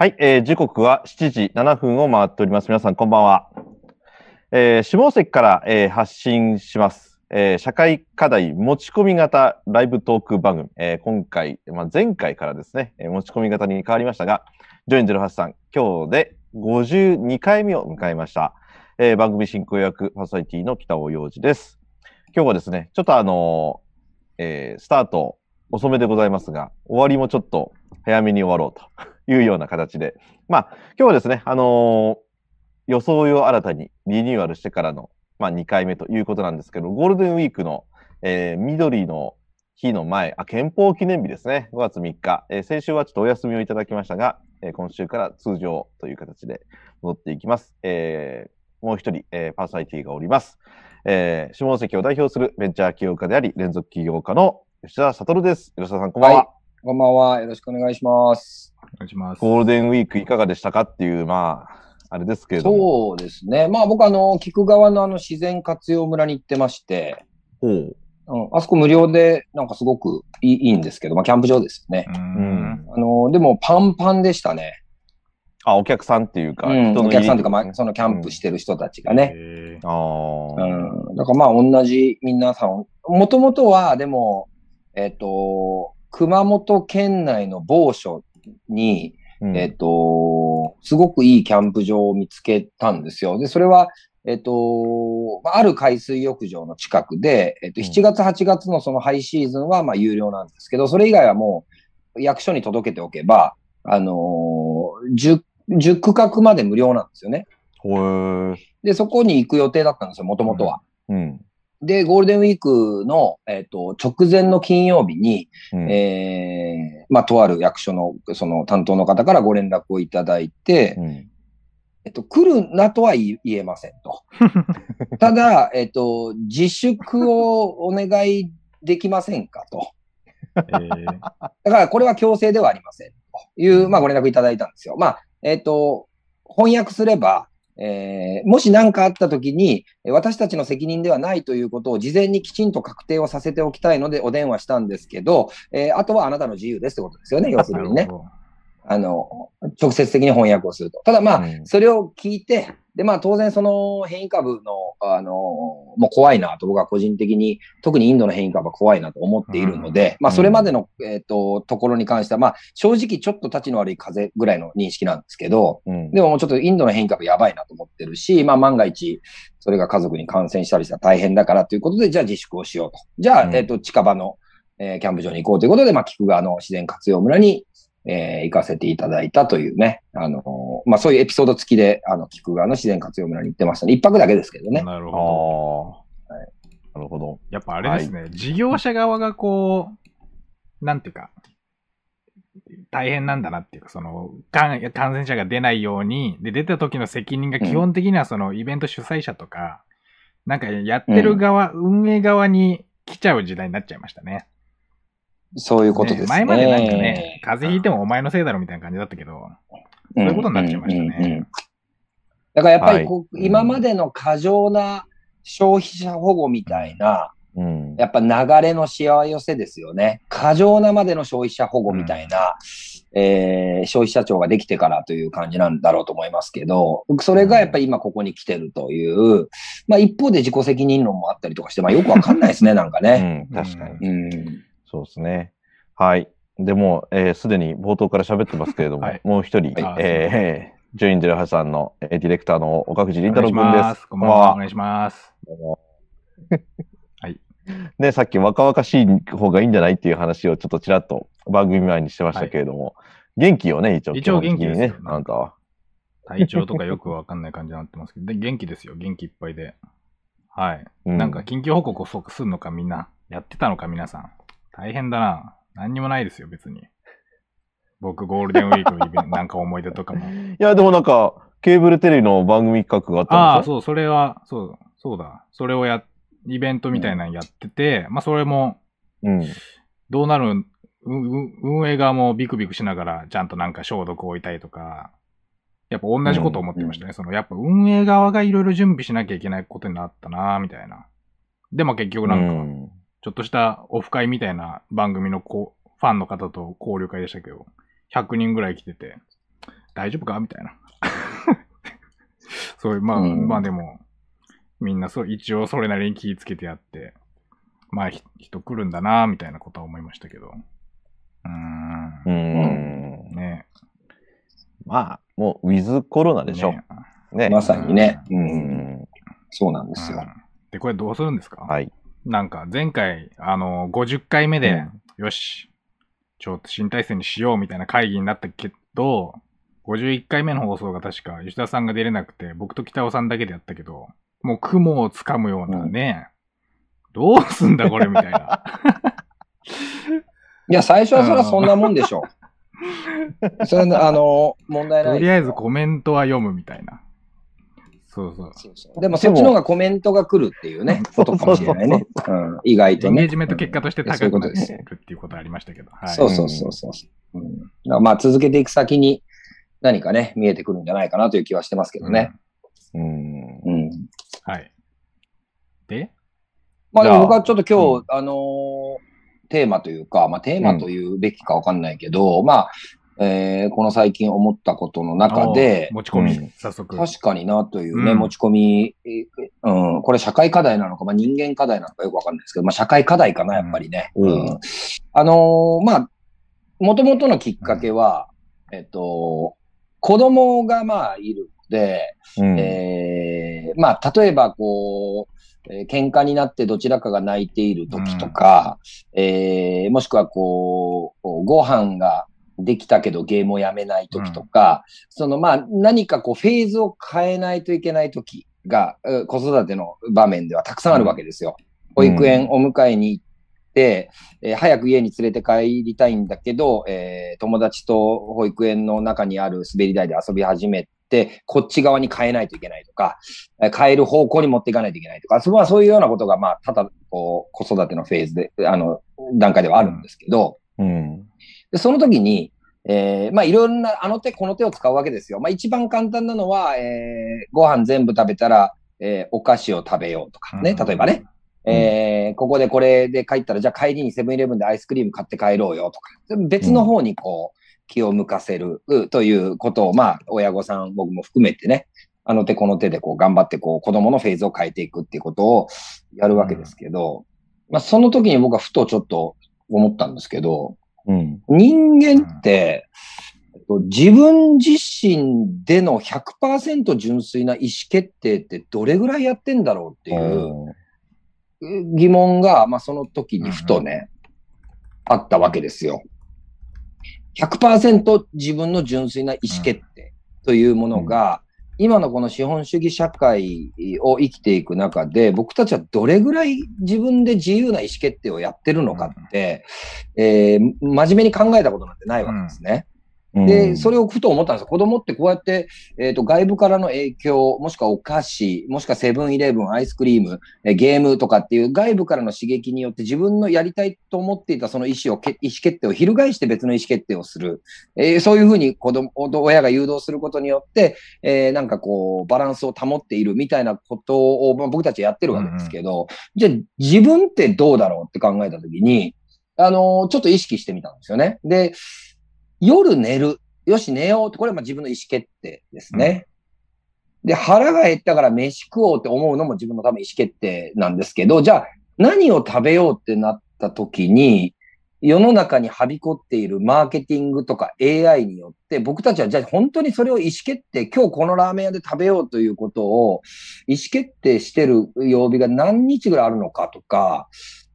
はい、えー時刻は7時7分を回っております。皆さん、こんばんは。えー下関から、えー発信します。えー社会課題持ち込み型ライブトーク番組。えー今回、まあ、前回からですね、えー持ち込み型に変わりましたが、ジョイン08さん、今日で52回目を迎えました。えー番組進行役、パーソナリティの北尾洋二です。今日はですね、ちょっとあのーえースタート遅めでございますが、終わりもちょっと早めに終わろうと。いうような形で。まあ、今日はですね、あのー予想を新たにリニューアルしてからの、まあ、2回目ということなんですけど、ゴールデンウィークの、えー緑の日の前、あ、憲法記念日ですね、5月3日、えー先週はちょっとお休みをいただきましたが、えー今週から通常という形で戻っていきます。えーもう一人、えーパーソナリティがおります。えー下関を代表するベンチャー起業家であり、連続起業家の吉田悟です。吉田さん、こんばんは。はいこんばんは。よろしくお願いします。お願いします。ゴールデンウィークいかがでしたかっていう、まあ、あれですけれども。そうですね。まあ僕あの、菊川のあの自然活用村に行ってまして、ほう。うん、あそこ無料でなんかすごくいいいいんですけど、まあキャンプ場ですね。うーうんん。あの、でもパンパンでしたね。あ、お客さんっていうか、うん、人のお客さんというか、まあそのキャンプしてる人たちがね。えああ、うん。だからまあ同じ皆さん、もともとはでも、えっ、と、熊本県内の某所に、うんえっ、と、すごくいいキャンプ場を見つけたんですよ。で、それは、えっ、と、まあある海水浴場の近くで、えっ、と、うん7月、8月のそのハイシーズンは、まあ、有料なんですけど、それ以外はもう、役所に届けておけば、あのー、10、10区画まで無料なんですよね。で、そこに行く予定だったんですよ、もともとは。うん。で、ゴールデンウィークの、えっ、と、直前の金曜日に、うんえー、まあ、とある役所の、その担当の方からご連絡をいただいて、うんえっと、来るなとは言えませんと。ただ、えっと、自粛をお願いできませんかと。ーえーだから、これは強制ではありません。という、まあ、ご連絡いただいたんですよ。まあ、えっと、翻訳すれば、えーもし何かあった時に、私たちの責任ではないということを事前にきちんと確定をさせておきたいのでお電話したんですけど、えーあとはあなたの自由ですってことですよね、要するにね。あの、直接的に翻訳をすると。ただまあ、うんそれを聞いて、でまあ当然その変異株の、あの、もう怖いなと僕は個人的に、特にインドの変異株は怖いなと思っているので、まあそれまでの、えっ、と、ところに関しては、まあ正直ちょっと立ちの悪い風邪ぐらいの認識なんですけど、うん。でももうちょっとインドの変異株やばいなと思ってるし、まあ万が一、それが家族に感染したりしたら大変だからということで、じゃあ自粛をしようと。じゃあ、うんえっ、と、近場の、えーキャンプ場に行こうということで、まあ、菊川の自然活用村に、えー行かせていただいたというね、あのーまあそういうエピソード付きで、あの、菊川の自然活用村に行ってましたね。一泊だけですけどね。なるあほど。あ、なるほど。やっぱあれですね、事業者側がこう、なんていうか、大変なんだなっていうか、その、感感染者が出ないように、で、出た時の責任が基本的にはその、イベント主催者とか、なんかやってる側、運営側に来ちゃう時代になっちゃいましたね。そういうことですね。前までなんかね、風邪ひいてもお前のせいだろみたいな感じだったけど、そういうことになっちゃいましたねうんうんうんうんだからやっぱりこう、はい今までの過剰な消費者保護みたいな、うん。やっぱ流れのしわ寄せですよね。過剰なまでの消費者保護みたいな、えー消費者庁ができてからという感じなんだろうと思いますけど、それがやっぱり今ここに来てるという、まあ一方で自己責任論もあったりとかして、まあよくわかんないですね、なんかうね。ん、確かに。うん。そうですね。はい。でも、えーすでに冒頭から喋ってますけれども、はいもう一人、はいえージョイン08さんの、えーディレクターの岡藤凛太郎君で。ますす。こんばんは。お願いします。はい。ね、さっき若々しい方がいいんじゃないっていう話をちょっとちらっと番組前にしてましたけれども、元気よね、一応。一応元気ですよ、あなたは。体調とかよくわかんない感じになってますけど、で元気ですよ。元気いっぱいで。はい。うなんか、緊急報告をそうするのかみんな。やってたのか皆さん。大変だな。何にもないですよ、別に。僕、ゴールデンウィークのイベント、なんか思い出とかも。いや、でもなんか、ケーブルテレビの番組企画があったああ、んでしょ？そう、それは、そう、そうだ。それをや、イベントみたいなのやってて、まあ、それも、うん。どうなる、うう運営側もビクビクしながら、ちゃんとなんか消毒を置いたりとか、やっぱ同じこと思ってましたね。その、やっぱ運営側がいろいろ準備しなきゃいけないことになったなみたいな。でも結局なんか、うんちょっとしたオフ会みたいな番組のこうファンの方と交流会でしたけど、100人ぐらい来てて、大丈夫かみたいな。そういう、まあ、うんまあでも、みんなそう、一応それなりに気ぃつけてやって、まあ、ひ人来るんだな、みたいなことは思いましたけど。うーん。うーん。ねまあ、もう、ウィズコロナでしょ。ねね。まさにね。う。うんん。そうなんですよ。うんで、これどうするんですか？はい。なんか、前回、あの、50回目で、うよし、ちょっと新体制にしようみたいな会議になったけど、51回目の放送が確か吉田さんが出れなくて、僕と北尾さんだけでやったけど、もう雲をつかむようなね、どうすんだこれみたいな。いや、最初はそれはそんなもんでしょう。それは、あの、問題ない。とりあえずコメントは読むみたいな。そうそう。でもそっちの方がコメントが来るっていうね、ことかもしれないね。うん、意外とね。エンゲージメント結果として高くなってそういうるっていうことありましたけど。はい。そうそうそうそう。まあ続けていく先に何かね、見えてくるんじゃないかなという気はしてますけどね。うん。うん。はい。で？まあでも僕はちょっと今日、あのーテーマというか、まあテーマというべきかわかんないけど、まあ、えーこの最近思ったことの中でお、持ち込み、うん。早速。確かになというね、うん。持ち込み、えーうん、これ社会課題なのか、まあ人間課題なのかよくわかんないですけど、まあ社会課題かな、やっぱりね。うん。うん。あのーまあ、もともとのきっかけは、えっと、子供がまあいるので、うん。えーまあ、例えばこう、えー喧嘩になってどちらかが泣いている時とか、えーもしくはこうご飯ができたけどゲームをやめない時とか、そのまあ何かこうフェーズを変えないといけない時が、えー子育ての場面ではたくさんあるわけですよ。保育園お迎えに行って、えー早く家に連れて帰りたいんだけど、えー友達と保育園の中にある滑り台で遊び始めて、こっち側に変えないといけないとか、えー変える方向に持っていかないといけないとか、そまあそういうようなことが、まあ、ただ、こう、子育てのフェーズで、あの、段階ではあるんですけど、うん。でその時に、えーまあいろんな、あの手この手を使うわけですよ。まあ一番簡単なのは、えーご飯全部食べたら、えーお菓子を食べようとかね、うん。例えばね。えーここでこれで帰ったら、じゃあ帰りにセブンイレブンでアイスクリーム買って帰ろうよとか、別の方にこう、気を向かせるうということを、まあ、親御さん、僕も含めてね、あの手この手でこう頑張ってこう子供のフェーズを変えていくっていうことをやるわけですけど、まあその時に僕はふとちょっと思ったんですけど、うん。人間って、えっと自分自身での100%純粋な意思決定ってどれぐらいやってんだろうっていう疑問が、まあその時にふとね、あったわけですよ。100%自分の純粋な意思決定というものが、今のこの資本主義社会を生きていく中で、僕たちはどれぐらい自分で自由な意思決定をやってるのかって、えー真面目に考えたことなんてないわけですね。で、それをふと思ったんですよ。子供ってこうやって、えっ、と、外部からの影響、もしくはお菓子、もしくはセブンイレブン、アイスクリーム、えーゲームとかっていう外部からの刺激によって自分のやりたいと思っていたその意思をけ、意思決定を翻して別の意思決定をする。えーそういうふうに子供、親が誘導することによって、えーなんかこう、バランスを保っているみたいなことを、まあ、僕たちやってるわけですけど、じゃあ自分ってどうだろうって考えたときに、あのーちょっと意識してみたんですよね。で、夜寝る。よし、寝ようって、これはまあ自分の意思決定ですね。で、腹が減ったから飯食おうって思うのも自分の多分意思決定なんですけど、じゃあ何を食べようってなった時に、世の中にはびこっているマーケティングとか AI によって、僕たちはじゃあ本当にそれを意思決定、今日このラーメン屋で食べようということを意思決定してる曜日が何日ぐらいあるのかとか、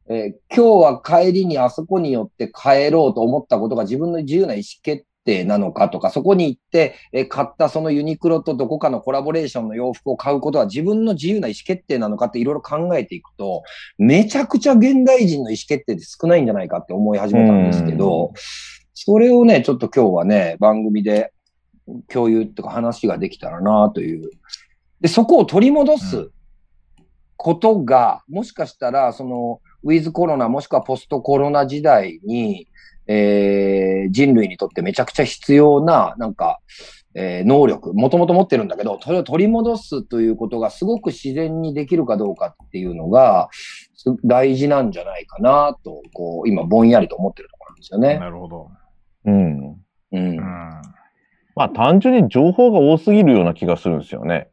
えー今日は帰りにあそこによって帰ろうと思ったことが自分の自由な意思決定なのかとか、そこに行って、えー買ったそのユニクロとどこかのコラボレーションの洋服を買うことは自分の自由な意思決定なのかっていろいろ考えていくと、めちゃくちゃ現代人の意思決定って少ないんじゃないかって思い始めたんですけど、それをね、ちょっと今日はね、番組で共有とか話ができたらなという。で、そこを取り戻うすことが、もしかしたら、その、ウィズコロナもしくはポストコロナ時代に、えー人類にとってめちゃくちゃ必要な、なんか、えー能力、もともと持ってるんだけど、それを取り戻すということがすごく自然にできるかどうかっていうのが、す大事なんじゃないかなと、こう、今ぼんやりと思ってるところなんですよね。なるほど。うん。うんう。ん。まあ単純に情報が多すぎるような気がするんですよね。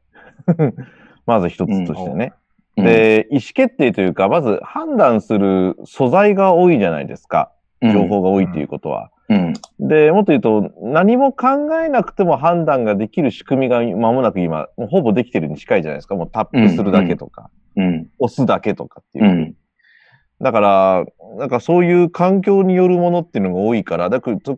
まず一つとしてね。うん、で、意思決定というか、まず判断する素材が多いじゃないですか。情報が多いっていうことは。うん。で、もっと言うと、何も考えなくても判断ができる仕組みが間もなく今、もうほぼできてるに近いじゃないですか。もうタップするだけとか、うん。押すだけとかっていうう。ん。だから、なんかそういう環境によるものっていうのが多いから、だからと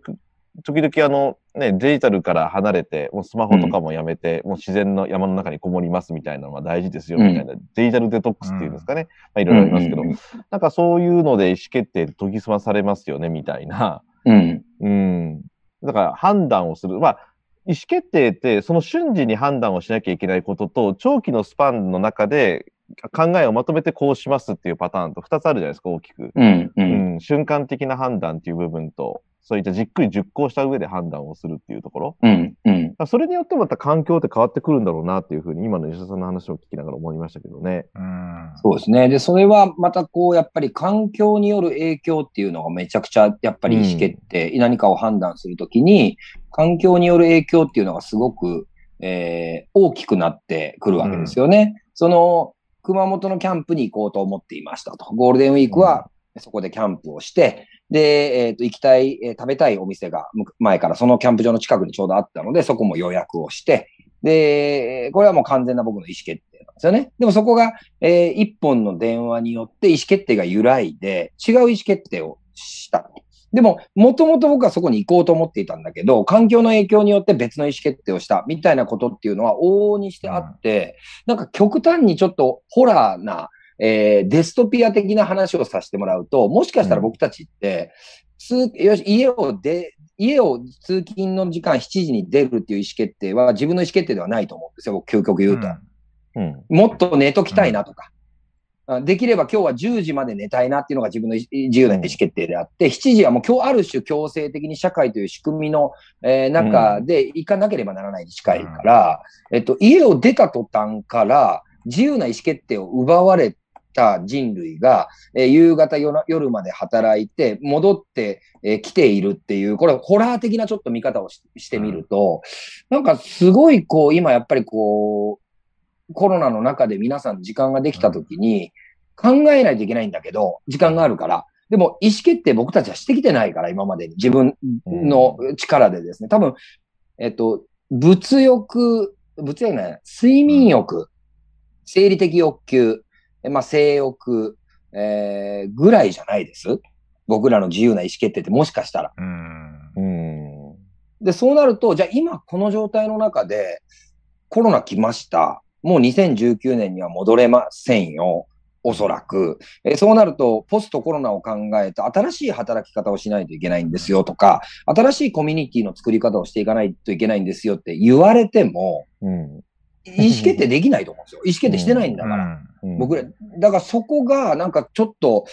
時々あの、ね、デジタルから離れて、もうスマホとかもやめて、もう自然の山の中にこもりますみたいなのは大事ですよ、みたいな、デジタルデトックスっていうんですかね。まあいろいろありますけど、うんなんかそういうので意思決定研ぎ澄まされますよね、みたいな。うん。うん。だから判断をする。まあ、意思決定って、その瞬時に判断をしなきゃいけないことと、長期のスパンの中で考えをまとめてこうしますっていうパターンと2つあるじゃないですか、大きく。うん。う。うんん、瞬間的な判断っていう部分と、そういったじっくり熟考した上で判断をするっていうところ。うん。うん。それによってまた環境って変わってくるんだろうなっていうふうに、今の吉田さんの話を聞きながら思いましたけどね。うん。そうですね。で、それはまたこう、やっぱり環境による影響っていうのがめちゃくちゃ、やっぱり意思決定、何かを判断するときに、環境による影響っていうのがすごく、えー大きくなってくるわけですよね。その、熊本のキャンプに行こうと思っていましたと。ゴールデンウィークはそこでキャンプをして、で、えっ、と、行きたい、えー食べたいお店がむ前からそのキャンプ場の近くにちょうどあったので、そこも予約をして、で、これはもう完全な僕の意思決定なんですよね。でもそこが、えー一本の電話によって意思決定が揺らいで、違う意思決定をした。でも、もともと僕はそこに行こうと思っていたんだけど、環境の影響によって別の意思決定をした、みたいなことっていうのは往々にしてあって、なんか極端にちょっとホラーな、えーデストピア的な話をさせてもらうと、もしかしたら僕たちって、通よし家をで、家を通勤の時間7時に出るっていう意思決定は自分の意思決定ではないと思うんですよ、僕究極言うと。うん。もっと寝ときたいなとか。あできれば今日は10時まで寝たいなっていうのが自分の意自由な意思決定であって、7時はもう今日ある種強制的に社会という仕組みの、えー中で行かなければならないに近いから、えっと、家を出た途端から自由な意思決定を奪われた人類が、えー夕方夜まで働いて戻ってき、えー来ているっていう、これホラー的なちょっと見方をししてみると、なんかすごいこう、今やっぱりこう、コロナの中で皆さん時間ができたときに考えないといけないんだけど、時間があるから。でも意思決定僕たちはしてきてないから、今までに。自分の力でですね。多分、えっと、物欲、物欲ね、睡眠欲、生理的欲求、えまあ、性欲、えーぐらいじゃないです。僕らの自由な意思決定ってもしかしたら。うん。うん。で、そうなると、じゃあ今この状態の中でコロナ来ました。もう2019年には戻れませんよ。おそらく。えーそうなると、ポストコロナを考えて新しい働き方をしないといけないんですよとか、新しいコミュニティの作り方をしていかないといけないんですよって言われても、うん。意思決定できないと思うんですよ。意思決定してないんだから。うん僕ら、だからそこがなんかちょっと、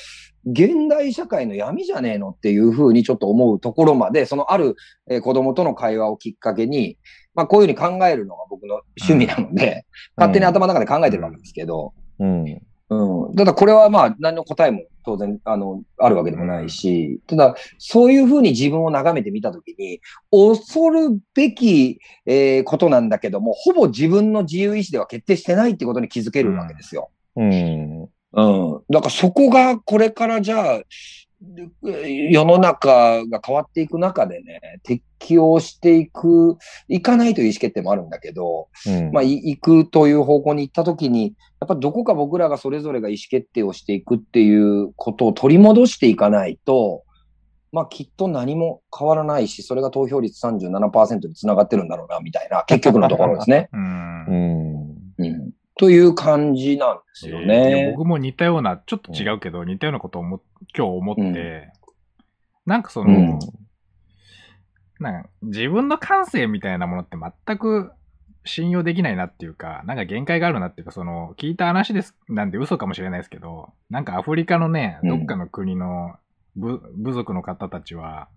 現代社会の闇じゃねえのっていうふうにちょっと思うところまで、そのある、えー子供との会話をきっかけに、まあこういうふうに考えるのが僕の趣味なので、勝手に頭の中で考えてるわけですけど、うん。うん。ただこれはまあ何の答えも当然、あの、あるわけでもないし、ただそういうふうに自分を眺めてみたときに、恐るべき、えーことなんだけども、ほぼ自分の自由意志では決定してないってことに気づけるわけですよ。うん。うん。だからそこがこれからじゃあ、世の中が変わっていく中でね、適応していく、いかないという意思決定もあるんだけど、うん。まあ、い行くという方向に行ったときに、やっぱどこか僕らがそれぞれが意思決定をしていくっていうことを取り戻していかないと、まあきっと何も変わらないし、それが投票率37%につながってるんだろうな、みたいな、結局のところですね。うんう。ん。うん。という感じなんですよいやね。僕も似たような、ちょっと違うけど、似たようなことを思今日思って、うんなんかその、うんなんか自分の感性みたいなものって全く信用できないなっていうか、なんか限界があるなっていうか、その、聞いた話です、なんで嘘かもしれないですけど、なんかアフリカのね、うんどっかの国の部部族の方たちは、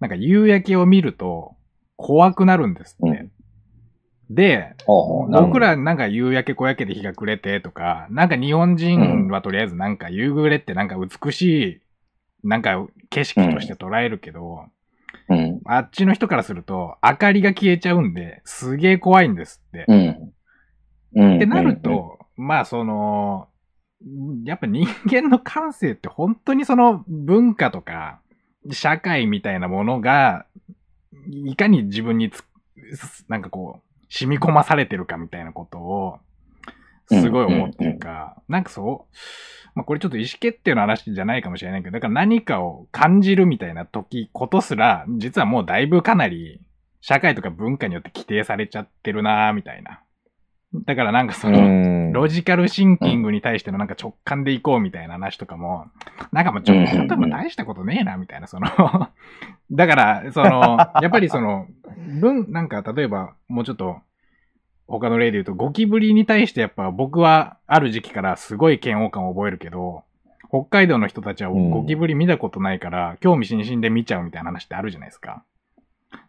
なんか夕焼けを見ると怖くなるんですって。うほうなるほど僕らなんか夕焼け小焼けで日が暮れてとか、なんか日本人はとりあえずなんか夕暮れってなんか美しい、なんか景色として捉えるけど、うん。あっちの人からすると、明かりが消えちゃうんで、すげえ怖いんですって。うん。うん。ってなると、まあその、やっぱ人間の感性って本当にその文化とか社会みたいなものが、いかに自分につ、なんかこう、染み込まされてるかみたいなことを、すごい思ってるか、なんかそう、まあこれちょっと意思決定の話じゃないかもしれないけど、だから何かを感じるみたいな時、ことすら、実はもうだいぶかなり社会とか文化によって規定されちゃってるなみたいな。だからなんかその、うんロジカルシンキングに対してのなんか直感でいこうみたいな話とかも、なんかもうちょうんちょっとも大したことねえな、みたいな、その、だから、その、やっぱりその、文、なんか例えばもうちょっと、他の例で言うと、ゴキブリに対してやっぱ僕はある時期からすごい嫌悪感を覚えるけど、北海道の人たちはうんゴキブリ見たことないから、興味津々で見ちゃうみたいな話ってあるじゃないですか。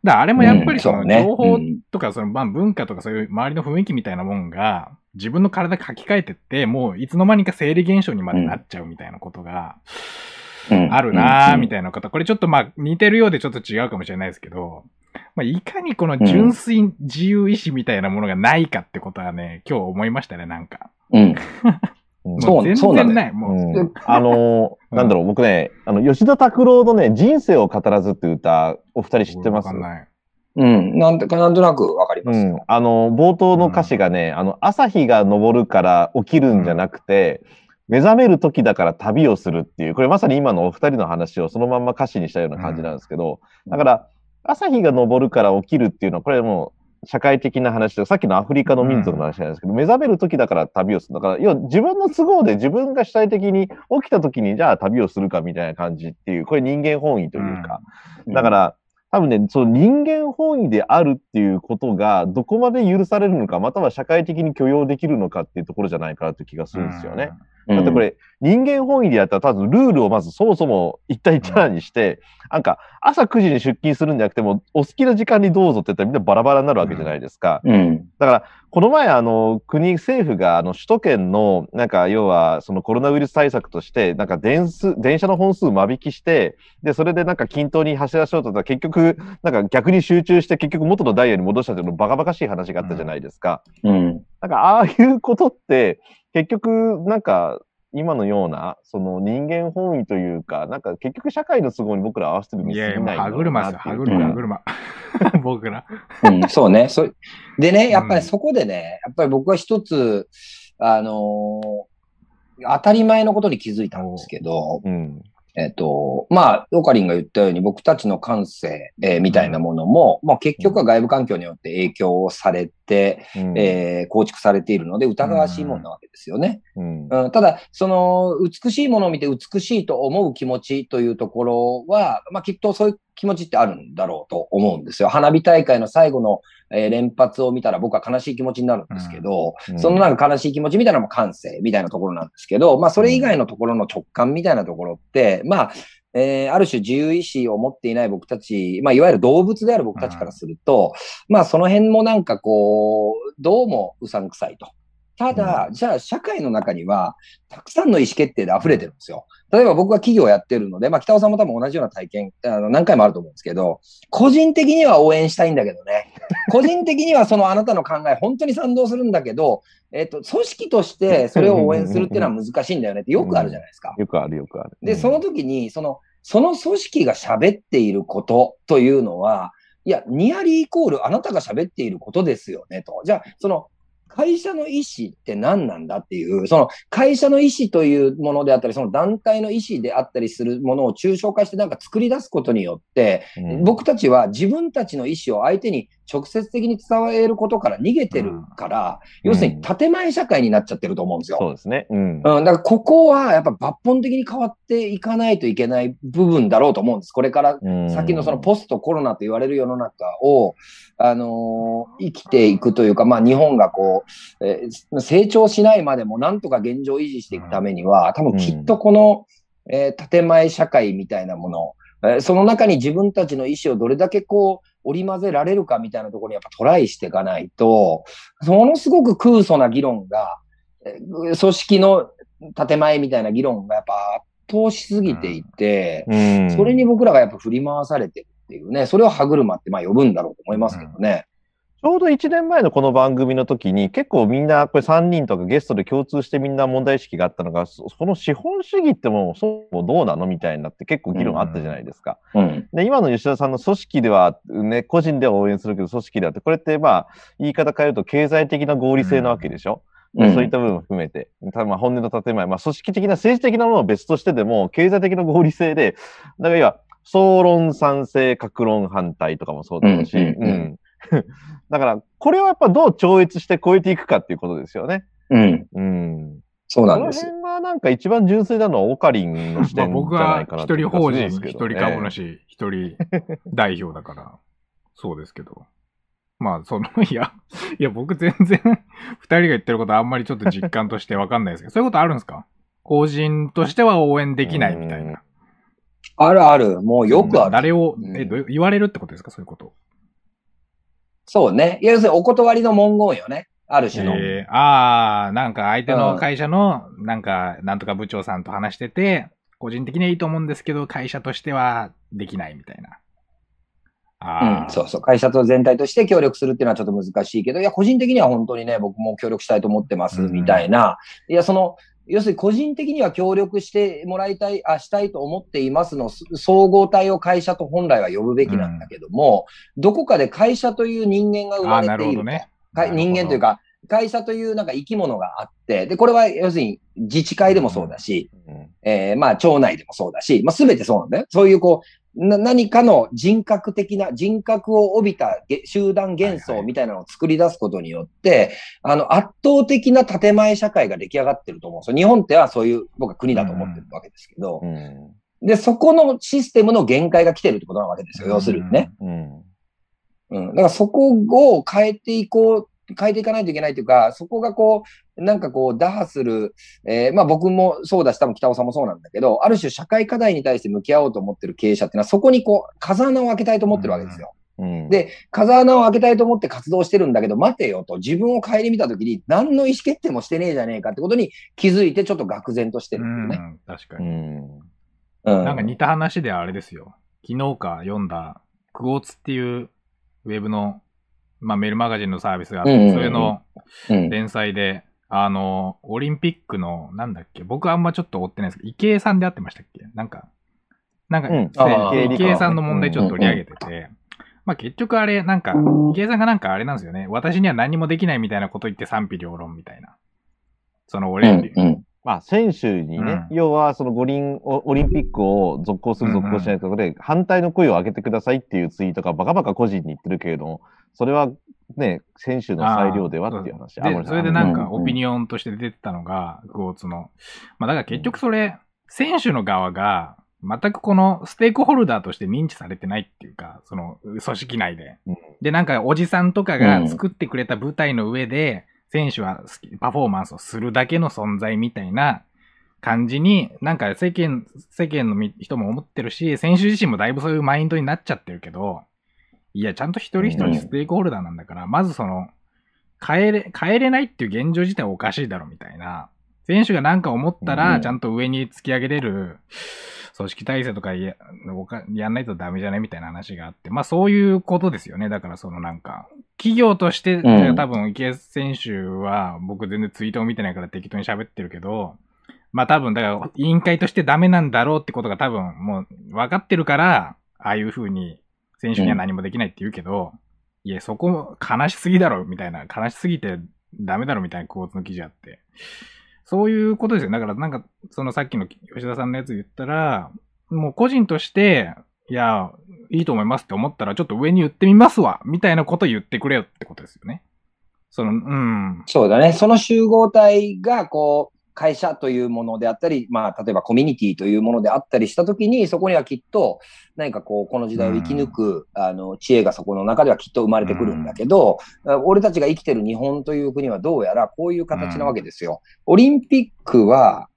だあれもやっぱりその情報うんとかそのまあ文化とかそういう周りの雰囲気みたいなもんが自分の体書き換えてって、もういつの間にか生理現象にまでなっちゃうみたいなことがうんあるなぁみいたいな方、これちょっとまあ似てるようでちょっと違うかもしれないですけど、まあいかにこの純粋自由意志みたいなものがないかってことはね、今日思いましたね、なんか。うん。うん。そうそうなんだあの なんだろう、僕ね、あの、吉田拓郎のね、人生を語らずっていう歌、お二人知ってます？わかんない。うん。なんとか、なんとなくわかりますうん。よ。。あの、冒頭の歌詞がね、あの、朝日が昇るから起きるんじゃなくて、目覚める時だから旅をするっていう、これまさに今のお二人の話をそのまんま歌詞にしたような感じなんですけど、だから、朝日が昇るから起きるっていうのは、これもう社会的な話で、さっきのアフリカの民族の話なんですけど、目覚める時だから旅をする。だから、要は自分の都合で自分が主体的に起きた時に、じゃあ旅をするかみたいな感じっていう、これ人間本位というか、だから、多分ね、その人間本位であるっていうことが、どこまで許されるのか、または社会的に許容できるのかっていうところじゃないかなという気がするんですよね。うん。だってこれ、人間本位でやったら、多分ルールをまずそもそも一対一にして、なんか、朝9時に出勤するんじゃなくても、お好きな時間にどうぞって言ったらみんなバラバラになるわけじゃないですか。うん。だから、この前、あの、国、政府が、あの、首都圏の、なんか、要は、そのコロナウイルス対策として、なんか、電数、電車の本数間引きして、で、それでなんか均等に走らせようとしたら、結局、なんか逆に集中して、結局元のダイヤに戻したというのバカバカしい話があったじゃないですか。うん。なんか、ああいうことって、結局、なんか、今のような、その人間本位というか、なんか結局社会の都合に僕ら合わせてるにいやいや、い歯車ですよ、歯車、歯車。僕ら。うん、そうね。そでね、やっぱりそこでね、やっぱり僕は一つ、あのー当たり前のことに気づいたんですけど、うん。えっ、と、まあ、オカリンが言ったように僕たちの感性、えーみたいなものも、まあ結局は外部環境によって影響をされて、うん。えー構築されているので疑わしいものなわけですよね。うん。うん、ただ、その、美しいものを見て美しいと思う気持ちというところは、まあ、きっとそういう気持ちってあるんだろうと思うんですよ。花火大会の最後の、えー連発を見たら僕は悲しい気持ちになるんですけど、うん。そのなんか悲しい気持ちみたいなのも感性みたいなところなんですけど、まあ、それ以外のところの直感みたいなところって、まあ、えーある種自由意志を持っていない僕たち、まあ、いわゆる動物である僕たちからすると、まあ、その辺もなんかこう、どうもうさんくさいと。ただ、じゃあ社会の中には、たくさんの意思決定で溢れてるんですよ。例えば僕は企業やってるので、まあ北尾さんも多分同じような体験、あの何回もあると思うんですけど、個人的には応援したいんだけどね。個人的にはそのあなたの考え、本当に賛同するんだけど、えっと、組織としてそれを応援するっていうのは難しいんだよねってよくあるじゃないですか。よくあるよくある。で、うんその時に、その、その組織が喋っていることというのは、いや、ニアリーイコールあなたが喋っていることですよねと。じゃあ、その、会社の意思って何なんだっていう、その会社の意思というものであったり、その団体の意思であったりするものを抽象化してなんか作り出すことによって、うん。僕たちは自分たちの意思を相手に直接的に伝えることから逃げてるから、うん要するに建前社会になっちゃってると思うんですよ。そうですね。うん。うん、だからここはやっぱ抜本的に変わっていかないといけない部分だろうと思うんです。これからうん先のそのポストコロナと言われる世の中を、あのー生きていくというか、まあ日本がこう、えー成長しないまでもなんとか現状を維持していくためには、多分きっとこの、えー建前社会みたいなもの、えーその中に自分たちの意思をどれだけこう、織り交ぜられるかみたいなところにやっぱトライしていかないと、ものすごく空想な議論が、えー組織の建前みたいな議論がやっぱ圧倒しすぎていて、うんそれに僕らがやっぱ振り回されてるっていうね、それを歯車ってまあ呼ぶんだろうと思いますけどね。ちょうど1年前のこの番組の時に、結構みんな、これ3人とかゲストで共通してみんな問題意識があったのが、そその資本主義ってもう、そうどうなのみたいになって結構議論あったじゃないですか。うん。で、今の吉田さんの組織では、ね、個人では応援するけど、組織ではって、これってまあ、言い方変えると経済的な合理性なわけでしょ、うん。そういった部分も含めて、たまあ本音の建前、まあ組織的な政治的なものは別としてでも、経済的な合理性で、だからいわ、総論賛成、格論反対とかもそうだろうし、うんうんうん。うん だから、これはやっぱどう超越して超えていくかっていうことですよね。うん。うん。そうこのなんですよ。辺がなんか一番純粋なのはオカリンの視まあ点じゃ僕はないかな一人法人、一一人株主、一人代表だから、そうですけど。まあ、その、いや、いや、僕全然、二人が言ってることあんまりちょっと実感としてわかんないですけど、そういうことあるんですか？法人としては応援できないみたいな。あるある。もうよくある。誰を、うんえ、どう言われるってことですか？そういうこと。そうね。要するにお断りの文言よね。ある種の。えー、ああ、なんか相手の会社の、なんか、なんとか部長さんと話してて、個人的にはいいと思うんですけど、会社としてはできないみたいな。ああ、うん、そうそう。会社と全体として協力するっていうのはちょっと難しいけど、いや、個人的には本当にね、僕も協力したいと思ってます、うんみたいな。いや、その、要するに個人的には協力してもらいたい、あ、したいと思っていますの、す総合体を会社と本来は呼ぶべきなんだけども、どこかで会社という人間が生まれていると。ほどね。か人間というか、会社というなんか生き物があって、で、これは要するに自治会でもそうだし、うんえーまあ、町内でもそうだし、まあ、すべてそうなんだよ。そういうこう、な何かの人格的な、人格を帯びたげ集団幻はいはい想みたいなのを作り出すことによって、あの、圧倒的な建前社会が出来上がってると思うんですよ。日本ってはそういう、僕は国だと思ってるわけですけど、うんで、そこのシステムの限界が来てるってことなわけですよ。要するにね。。うんうん。だからそこを変えていこう、変えていかないといけないというか、そこがこう、なんかこう、打破する、えーまあ僕もそうだし、多分北尾さんもそうなんだけど、ある種社会課題に対して向き合おうと思ってる経営者っていうのは、そこにこう、風穴を開けたいと思ってるわけですよ。うんで風穴を開けたいと思って活動してるんだけど、待てよと、自分を顧みたときに、何の意思決定もしてねえじゃねえかってことに気づいて、ちょっと愕然としてうるんだよね。ん、確かに。うんうん。なんか似た話であれですよ。昨日か読んだ、クォーツっていうウェブの、まあ、メールマガジンのサービスがあって、うんうんうんそれのうん。連載で、あの、オリンピックの、なんだっけ、僕あんまちょっと追ってないんですけど、池江さんで会ってましたっけ？なんか、なんか、うんせあー池江さんの問題ちょっと取り上げてて、まあ結局あれ、なんか、池江さんがなんかあれなんですよね。私には何もできないみたいなこと言って賛否両論みたいな。そのう俺、ん。うん。まあ、選手にね、うん要はその五輪オオリンピックを続行する、続行しないとかで、反対の声を上げてくださいっていうツイートがバカバカ個人に言ってるけれども、それはね、選手の裁量ではっていう話。で、それでなんかうんオピニオンとして出てたのが、クォーツの。まあだから結局それ、選手の側が、全くこのステークホルダーとして認知されてないっていうか、その組織内でうん。で、なんかおじさんとかが作ってくれた舞台の上で、選手は好きパフォーマンスをするだけの存在みたいな感じに、なんか世間、世間のみ人も思ってるし、選手自身もだいぶそういうマインドになっちゃってるけど、いや、ちゃんと一人一人ステークホルダーなんだから、まずその、変えれ、変えれないっていう現状自体おかしいだろみたいな。選手が何か思ったら、うんちゃんと上に突き上げれる組織体制とかややんないとダメじゃないみたいな話があって、まあそういうことですよね。だからそのなんか、企業として、ん多分池江選手は僕全然ツイートを見てないから適当に喋ってるけど、まあ多分だから委員会としてダメなんだろうってことが多分もう分かってるから、ああいう風に選手には何もできないって言うけど、いや、そこ悲しすぎだろみたいな、悲しすぎてダメだろみたいな構図の記事あって。そういうことですよ。だからなんか、そのさっきの吉田さんのやつ言ったら、もう個人として、いや、いいと思いますって思ったら、ちょっと上に言ってみますわ、みたいなこと言ってくれよってことですよね。その、うん。そうだね。その集合体が、こう、会社というものであったり、まあ、例えばコミュニティというものであったりしたときに、そこにはきっと、何かこう、この時代を生き抜く、あの、知恵がそこの中ではきっと生まれてくるんだけど、俺たちが生きてる日本という国はどうやらこういう形なわけですよ。オリンピックは、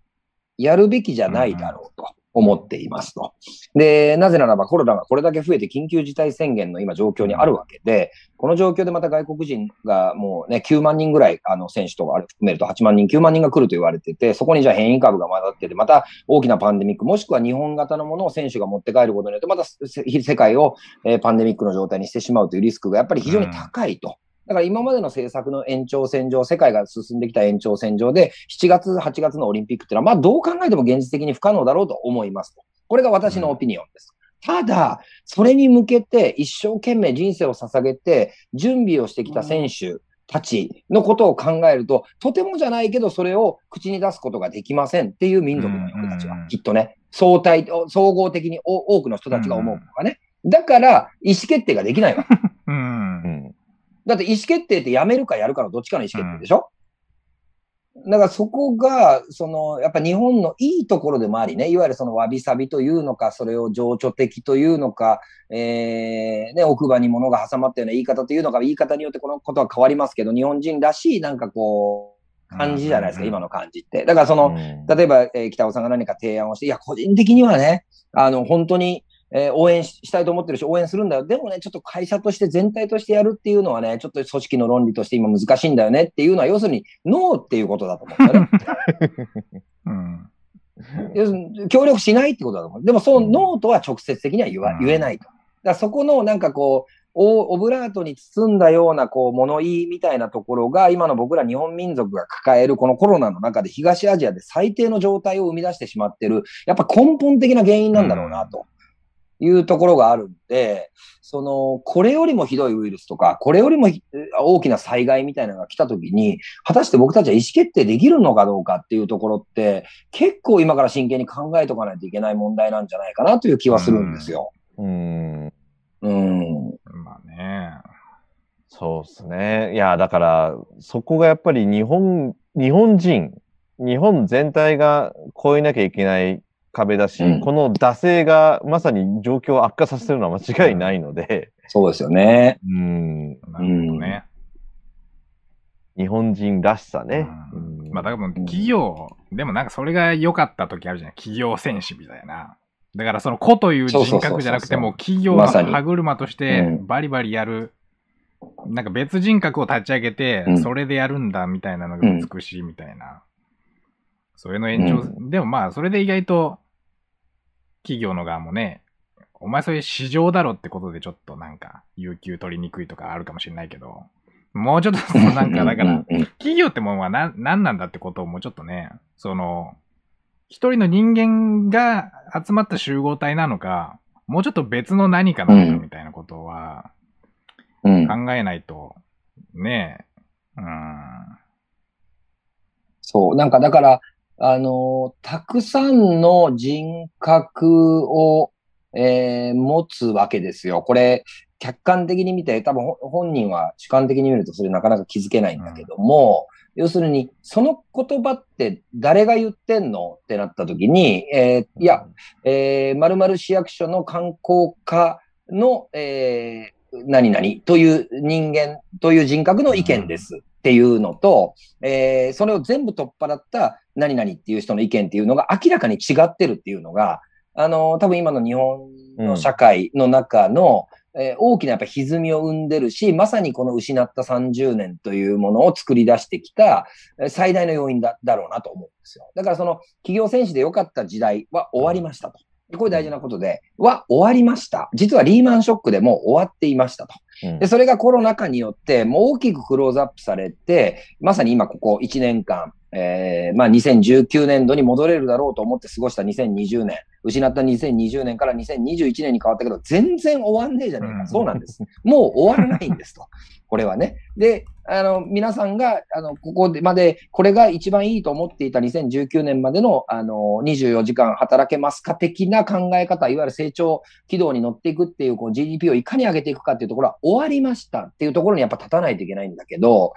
やるべきじゃないだろうと。思っていますと。で、なぜならばコロナがこれだけ増えて緊急事態宣言の今状況にあるわけで、この状況でまた外国人がもうね、9万人ぐらい、あの、選手とか含めると8万人、9万人が来ると言われてて、そこにじゃあ変異株が混ざってて、また大きなパンデミック、もしくは日本型のものを選手が持って帰ることによって、また世界を、えパンデミックの状態にしてしまうというリスクがやっぱり非常に高いと。だから今までの政策の延長線上、世界が進んできた延長線上で、7月、8月のオリンピックっていうのは、まあどう考えても現実的に不可能だろうと思いますと。これが私のオピニオンです。ただ、それに向けて一生懸命人生を捧げて準備をしてきた選手たちのことを考えると、とてもじゃないけどそれを口に出すことができませんっていう民族の人たちは、きっとね、相対、総合的に多くの人たちが思うのがね。だから、意思決定ができないわけ。うんだって意思決定ってやめるかやるかのどっちかの意思決定でしょ、うん、だからそこが、その、やっぱ日本のいいところでもありね、いわゆるそのわびさびというのか、それを情緒的というのか、えー、ね、奥歯に物が挟まったような言い方というのか、言い方によってこのことは変わりますけど、日本人らしいなんかこう、感じじゃないですか、今の感じって。だからその、例えば、えー、北尾さんが何か提案をして、いや、個人的にはね、あの、本当に、えー、応援したいと思ってるし、応援するんだよ。でもね、ちょっと会社として全体としてやるっていうのはね、ちょっと組織の論理として今難しいんだよねっていうのは、要するに、ノーっていうことだと思うんだよね。うん、要するに協力しないってことだと思う。でも、そのノーとは直接的には言わ、言えないと。だそこのなんかこう、オブラートに包んだような、こう、物言いみたいなところが、今の僕ら日本民族が抱えるこのコロナの中で東アジアで最低の状態を生み出してしまってる、やっぱ根本的な原因なんだろうなと。いうところがあるんで、その、これよりもひどいウイルスとか、これよりも大きな災害みたいなのが来た時に、果たして僕たちは意思決定できるのかどうかっていうところって、結構今から真剣に考えとかないといけない問題なんじゃないかなという気はするんですよ。うん。うん。まあね。そうですね。いや、だから、そこがやっぱり日本、日本人、日本全体が超えなきゃいけない壁だし、うん、この惰性がまさに状況を悪化させるのは間違いないので。そうですよね。うん。なるほどね。日本人らしさね。うん、まあ、だから企業、でもなんかそれが良かった時あるじゃない企業戦士みたいな。だからその子という人格じゃなくても、企業の歯車としてバリバリやる、なんか別人格を立ち上げて、それでやるんだみたいなのが美しいみたいな。それの延長、でもまあ、それで意外と企業の側もね、お前それ市場だろってことでちょっとなんか、有給取りにくいとかあるかもしれないけど、もうちょっと なんか、だから、企業ってもんは何、何なんだってことをもうちょっとね、その、一人の人間が集まった集合体なのか、もうちょっと別の何かなのかみたいなことは、考えないと、ねえ、うん。そう、なんかだから、あの、たくさんの人格を、えー、持つわけですよ。これ、客観的に見て、多分本人は主観的に見るとそれなかなか気づけないんだけども、うん、要するに、その言葉って誰が言ってんのってなった時に、えー、いや、えー、〇〇市役所の観光課の、えー、何々という人間という人格の意見です。っていうのと、えー、それを全部取っ払った何々っていう人の意見っていうのが明らかに違ってるっていうのが、あの、多分今の日本の社会の中の、うん、えー、大きなやっぱ歪みを生んでるし、まさにこの失った30年というものを作り出してきた最大の要因だだろうなと思うんですよ。だからその企業戦士で良かった時代は終わりましたと。これ大事なことで、は終わりました。実はリーマンショックでも終わっていましたと。で、それがコロナ禍によって、もう大きくクローズアップされて、まさに今ここ1年間、えー、まあ2019年度に戻れるだろうと思って過ごした2020年、失った2020年から2021年に変わったけど、全然終わんねえじゃねえか。そうなんです。もう終わらないんですと。これはね。で、あの、皆さんが、あの、ここまで、これが一番いいと思っていた2019年までの、あの、24時間働けますか的な考え方、いわゆる成長軌道に乗っていくっていう、こう GDP をいかに上げていくかっていうところは終わりましたっていうところにやっぱ立たないといけないんだけど、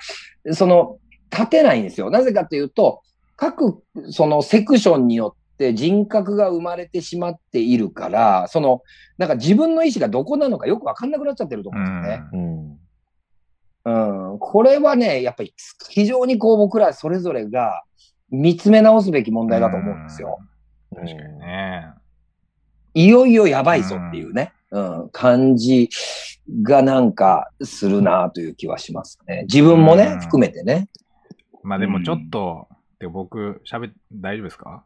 その、立てないんですよ。なぜかというと、各、そのセクションによって人格が生まれてしまっているから、その、なんか自分の意思がどこなのかよくわかんなくなっちゃってると思うんですよね。うんうん、これはね、やっぱり非常にこう僕らそれぞれが見つめ直すべき問題だと思うんですよ。確かにね。いよいよやばいぞっていうね、うん、感じがなんかするなという気はしますね。自分もね、うん含めてね。まあでもちょっと、で僕、喋っ、大丈夫ですか？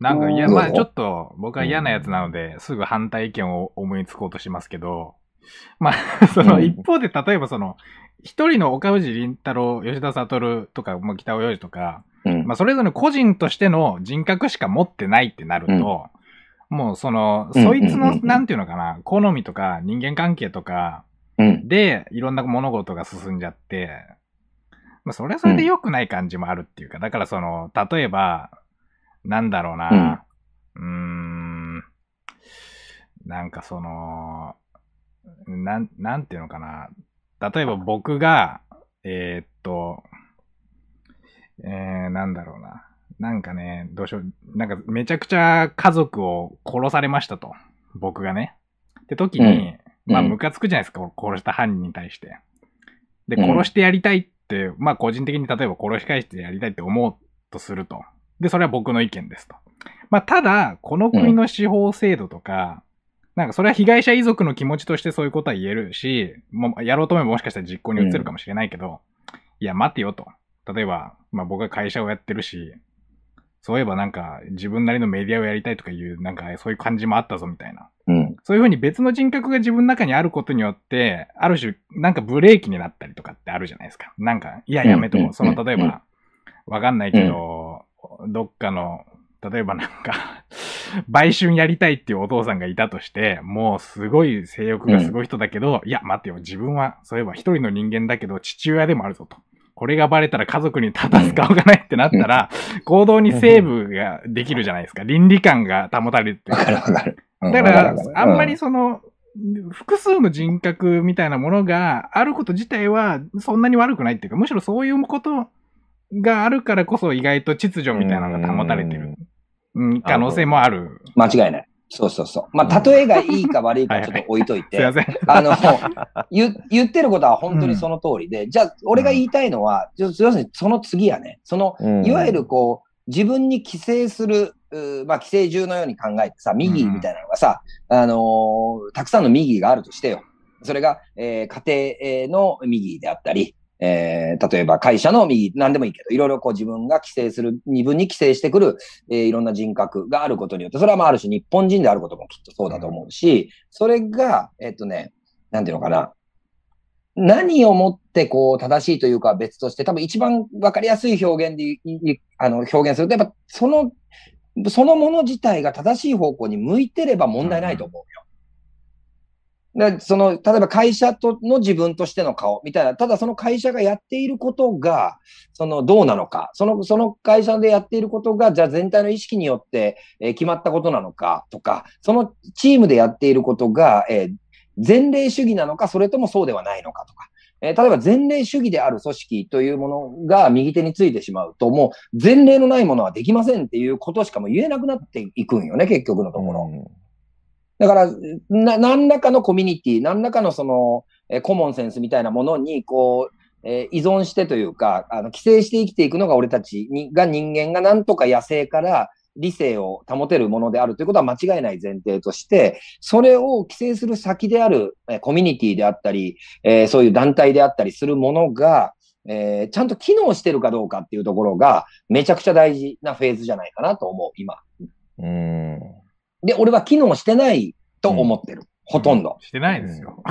なんか、いや、うんまあちょっと、僕は嫌なやつなので、すぐ反対意見を思いつこうとしますけど、まあ、そのうん一方で、例えばその、一人の岡藤倫太郎、吉田悟とか、まあ、北尾洋二とか、うん。まあ、それぞれ個人としての人格しか持ってないってなると、もうその、うん。そいつのなんていうのかな、好みとか人間関係とかうん。で、いろんな物事が進んじゃって、まあ、それはそれで良くない感じもあるっていうか、だからその、例えば、なんだろうな、うーん、なんかその、なん、なんていうのかな、例えば僕が、えーっと、えー、なんだろうな。なんかね、どうしよう。なんかめちゃくちゃ家族を殺されましたと。僕がね。って時に、まあ、うんムカつくじゃないですか、殺した犯人に対して。で、うん殺してやりたいって、まあ、個人的に例えば殺し返してやりたいって思うとすると。で、それは僕の意見ですと。まあ、ただ、この国の司法制度とか、なんかそれは被害者遺族の気持ちとしてそういうことは言えるし、もうやろうと思えばもしかしたら実行に移るかもしれないけど、いや、待てよと。例えば、まあ僕は会社をやってるし、そういえばなんか自分なりのメディアをやりたいとかいう、なんかそういう感じもあったぞみたいな。うん。そういうふうに別の人格が自分の中にあることによって、ある種、なんかブレーキになったりとかってあるじゃないですか。なんか、いや、やめとこう。うんその、例えうんば、わかんないけど、どっかの、例えばなんか、売春やりたいっていうお父さんがいたとして、もうすごい性欲がすごい人だけど、いや、待ってよ、自分は、そういえば一人の人間だけど、父親でもあるぞと。これがバレたら家族に立たす顔がないってなったら、行動にセーブができるじゃないですか。倫理観が保たれるっていうわかるわかる。うん。だからあんまりその、複数の人格みたいなものがあること自体はそんなに悪くないっていうか、むしろそういうことがあるからこそ意外と秩序みたいなのが保たれてる、うん、可能性もある。間違いない。そうそうそう。まあ、例えがいいか悪いかちょっと置いといて。すいません。あの、言言ってることは本当にその通りで、じゃあ、俺が言いたいのは、ちょ要するにその次やね、その、うん。いわゆるこう、自分に寄生する、うーまあ、寄生獣のように考えてさ、右みたいなのがさ、あのーたくさんの右があるとしてよ。それが、えー家庭の右であったり、えー例えば会社の右、何でもいいけど、いろいろこう自分が寄生する、二分に寄生してくる、えーいろんな人格があることによって、それはまあある種日本人であることもきっとそうだと思うし、それが、えっとね、なんていうのかな。何をもってこう正しいというか別として、多分一番わかりやすい表現であの表現すると、やっぱその、そのもの自体が正しい方向に向いてれば問題ないと思うよ。でその、例えば会社との自分としての顔みたいな、ただその会社がやっていることが、そのどうなのか、その、その会社でやっていることが、じゃあ全体の意識によって、えー決まったことなのかとか、そのチームでやっていることが、えー前例主義なのか、それともそうではないのかとか。えー例えば前例主義である組織というものが右手についてしまうと、もう前例のないものはできませんっていうことしかもう言えなくなっていくんよね、結局のところ。だから、な、何らかのコミュニティ、何らかのその、えーコモンセンスみたいなものに、こう、えー依存してというか、あの、規制して生きていくのが俺たちにが人間がなんとか野生から理性を保てるものであるということは間違いない前提として、それを規制する先である、えーコミュニティであったり、えーそういう団体であったりするものが、えーちゃんと機能してるかどうかっていうところが、めちゃくちゃ大事なフェーズじゃないかなと思う、今。うん。で、俺は機能してないと思ってる。ほとんど。してないですよ。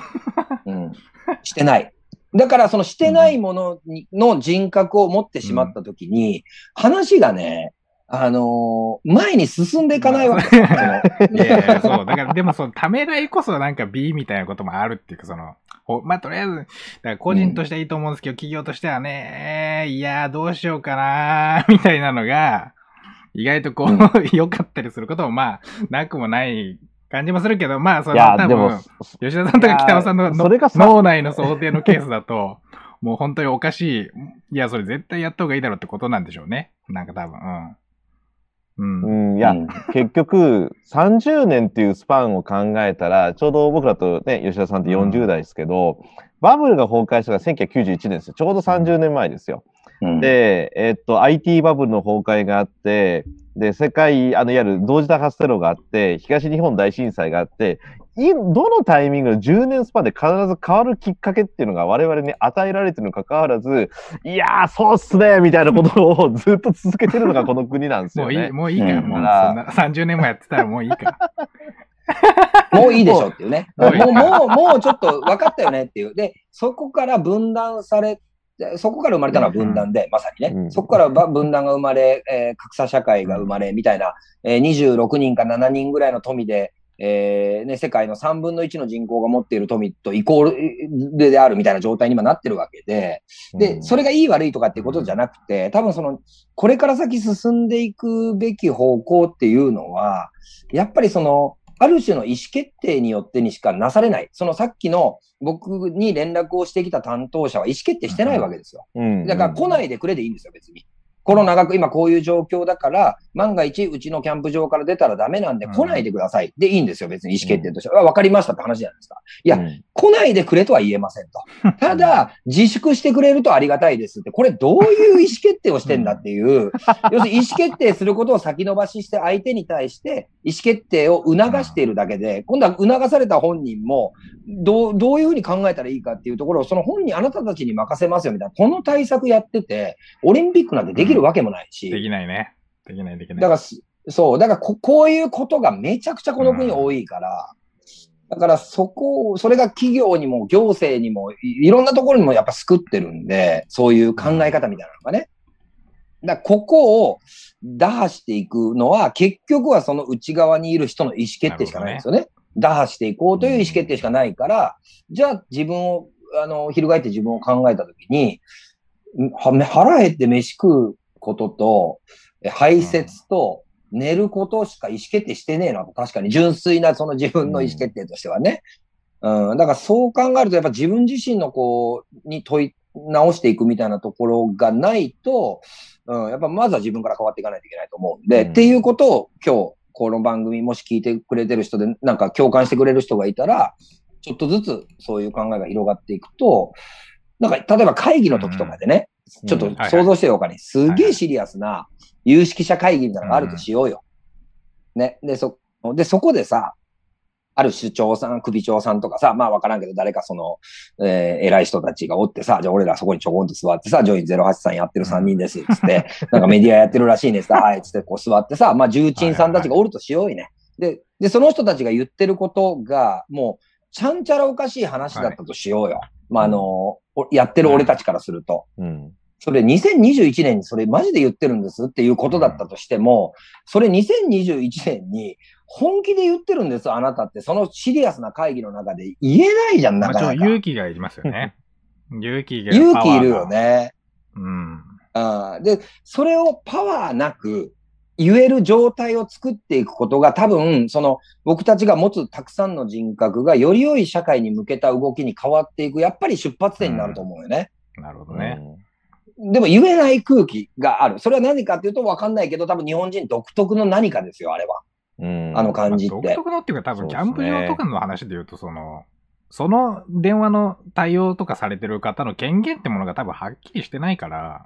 うん。してない。だから、そのしてないものにの人格を持ってしまったときに、話がね、あのー前に進んでいかないわけ。いやいや、そう。だから、でもその、ためらいこそなんか B みたいなこともあるっていうか、その、ほまあ、とりあえず、だから個人としてはいいと思うんですけど、企業としてはね、いや、どうしようかな、みたいなのが、意外とこう、良かったりすることも、まあ、なくもない感じもするけど、まあ、その、多分、、吉田さんとか北尾さんの脳内の想定のケースだと、もう本当におかしい。いや、それ絶対やった方がいいだろうってことなんでしょうね。なんか多分、うん。うん。うん、いや、うん結局、30年っていうスパンを考えたら、ちょうど僕らとね、吉田さんって40代ですけど、バブルが崩壊したのが1991年ですよ。ちょうど30年前ですよ。うん、で、えっと、IT バブルの崩壊があって、で、世界、あの、いわゆる同時多発テロがあって、東日本大震災があって、いどのタイミングで10年スパンで必ず変わるきっかけっていうのが我々に与えられてるにもかかわらず、いやー、そうっすねみたいなことをずっと続けてるのがこの国なんですもういい、よね。もういいから、うんもう、そんだな30年もやってたらもういいから。もういいでしょっていうね。もうもう、もう、ちょっと分かったよねっていう。で、そこから分断されて、そこから生まれたのは分断で、まさにね。うんそこからば分断が生まれ、えー格差社会が生まれ、みたいな、えー26人か7人ぐらいの富で、えーね、世界の3分の1の人口が持っている富とイコールでであるみたいな状態に今なってるわけで、で、それがいい悪いとかっていうことじゃなくて、多分その、これから先進んでいくべき方向っていうのは、やっぱりその、ある種の意思決定によってにしかなされない。そのさっきの僕に連絡をしてきた担当者は意思決定してないわけですよ。うん、だから来ないでくれでいいんですよ、別に。コロナが今こういう状況だから、万が一うちのキャンプ場から出たらダメなんでうん。来ないでください。でいいんですよ、別に。意思決定として。は。あわかりましたって話じゃないですか。いやうん。来ないでくれとは言えませんと。ただ、自粛してくれるとありがたいですって、これどういう意思決定をしてんだっていう、要するに意思決定することを先延ばしして相手に対して意思決定を促しているだけで、今度は促された本人も、どう、どういうふうに考えたらいいかっていうところを、その本人あなたたちに任せますよみたいな、この対策やってて、オリンピックなんてできるわけもないし、できないね。できない、できない。だからす、そう、だからこ、こういうことがめちゃくちゃこの国多いから、だからそこを、それが企業にも行政にもい、いろんなところにもやっぱ救ってるんで、そういう考え方みたいなのがね。だからここを打破していくのは、結局はその内側にいる人の意思決定しかないんですよね。打破していこうという意思決定しかないから、じゃあ自分を、あの、翻って自分を考えたときに、腹減って飯食うことと、え排泄と寝ることしか意思決定してねえなと。確かに純粋なその自分の意思決定としてはね。うん。だからそう考えると、やっぱ自分自身のこう、に問い直していくみたいなところがないと、うん。やっぱまずは自分から変わっていかないといけないと思うんで、うんっていうことを今日、この番組もし聞いてくれてる人で、なんか共感してくれる人がいたら、ちょっとずつそういう考えが広がっていくと、なんか、例えば会議の時とかでね、うんちょっとうん想像してようかね、すげえシリアスな有識者会議みたいなのがあるとしようよ。ね。で、そ、で、そこでさ、ある首長さん、首長さんとかさ、まあわからんけど、誰かその、えー偉い人たちがおってさ、じゃあ俺らそこにちょこんと座ってさ、ジョイン08さんやってる3人です、つって、なんかメディアやってるらしいねさ、はい、つってこう座ってさ、まあ重鎮さんたちがおるとしよういね。で、で、その人たちが言ってることが、もう、ちゃんちゃらおかしい話だったとしようよ。まああの、おやってる俺たちからすると。うん。それ2021年にそれマジで言ってるんですっていうことだったとしても、それ2021年に本気で言ってるんですあなたって、そのシリアスな会議の中で言えないじゃん、なかなか。勇気がいりますよね。勇気が。勇気いるよ。ね。うん。うん。で、それをパワーなく言える状態を作っていくことが多分、その僕たちが持つたくさんの人格がより良い社会に向けた動きに変わっていく、やっぱり出発点になると思うよね。なるほどね。でも言えない空気がある。それは何かっていうと分かんないけど、多分日本人独特の何かですよ、あれは。うん。あの感じって。まあ独特のっていうか多分キャンプ場とかの話で言うと、その、その電話の対応とかされてる方の権限ってものが多分はっきりしてないから、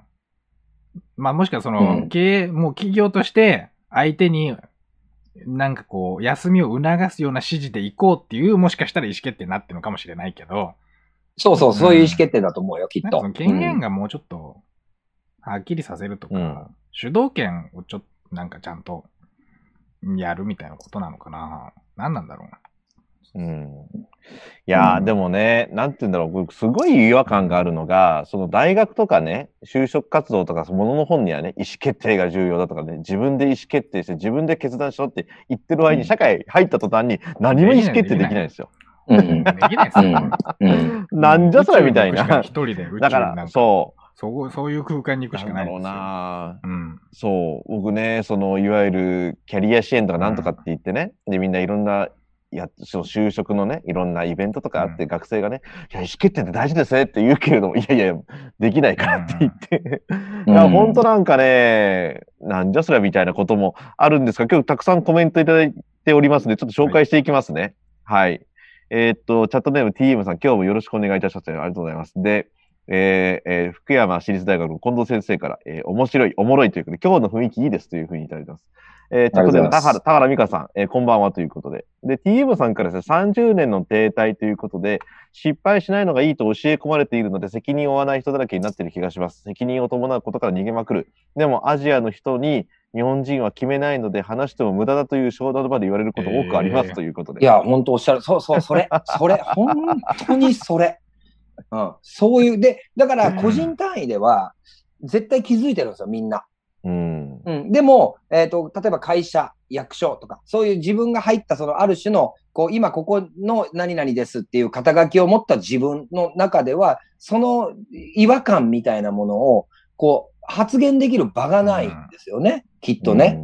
まあもしくはその、うん経営、もう企業として相手になんかこう、休みを促すような指示で行こうっていう、もしかしたら意思決定になってるのかもしれないけど、そうそう、そういう意思決定だと思うよ、きっと。権限がもうちょっと、はっきりさせるとか、うん主導権をちょっと、なんかちゃんと、やるみたいなことなのかな。何なんだろうな。うんいやー、うんでもね、なんて言うんだろう、僕すごい違和感があるのが、その大学とかね、就職活動とか、ものの本にはね、意思決定が重要だとかね、自分で意思決定して、自分で決断しろって言ってる間に、うん社会入った途端に何も意思決定できないんですよ。うん。うんできないですよ。うん。なんじゃそれみたいな。一人で宇宙だから、になんかそそう、そういう空間に行う。くしかないんですよ。なんだろうなうん。そう。僕ね、その、いわゆるキャリア支援とかなんとかって言ってね、で、みんないろんな、や、そう就職のね、いろんなイベントとかあって、う学生がね、いや、意思決定って大事ですねって言うけれども、いやいや、できないからって言って、いや、うん本当なんかね、なんじゃそりゃみたいなこともあるんですが、今日たくさんコメントいただいておりますので、ちょっと紹介していきますね。はい。えーっと、チャットネーム TM さん、今日もよろしくお願いいたします。ありがとうございます。で、えーえー福山市立大学の近藤先生から、えー面白い、おもろいということで、今日の雰囲気いいですというふうにいただいてます。えー、ということで、田原、田原美香さん、えーこんばんはということで。で、TM さんからですね、30年の停滞ということで、失敗しないのがいいと教え込まれているので、責任を負わない人だらけになっている気がします。責任を伴うことから逃げまくる。でも、アジアの人に、日本人は決めないので、話しても無駄だという衝動場で言われること多くありますえーということで。いや、本当おっしゃる。そうそう、それ、それ、本当にそれ。うん。そういう、で、だから個人単位では、絶対気づいてるんですよ、みんな。うん。うん。でも、えっ、と、例えば会社、役所とか、そういう自分が入った、そのある種の、こう、今ここの何々ですっていう肩書きを持った自分の中では、その違和感みたいなものを、こう、発言できる場がないんですよね。きっとね。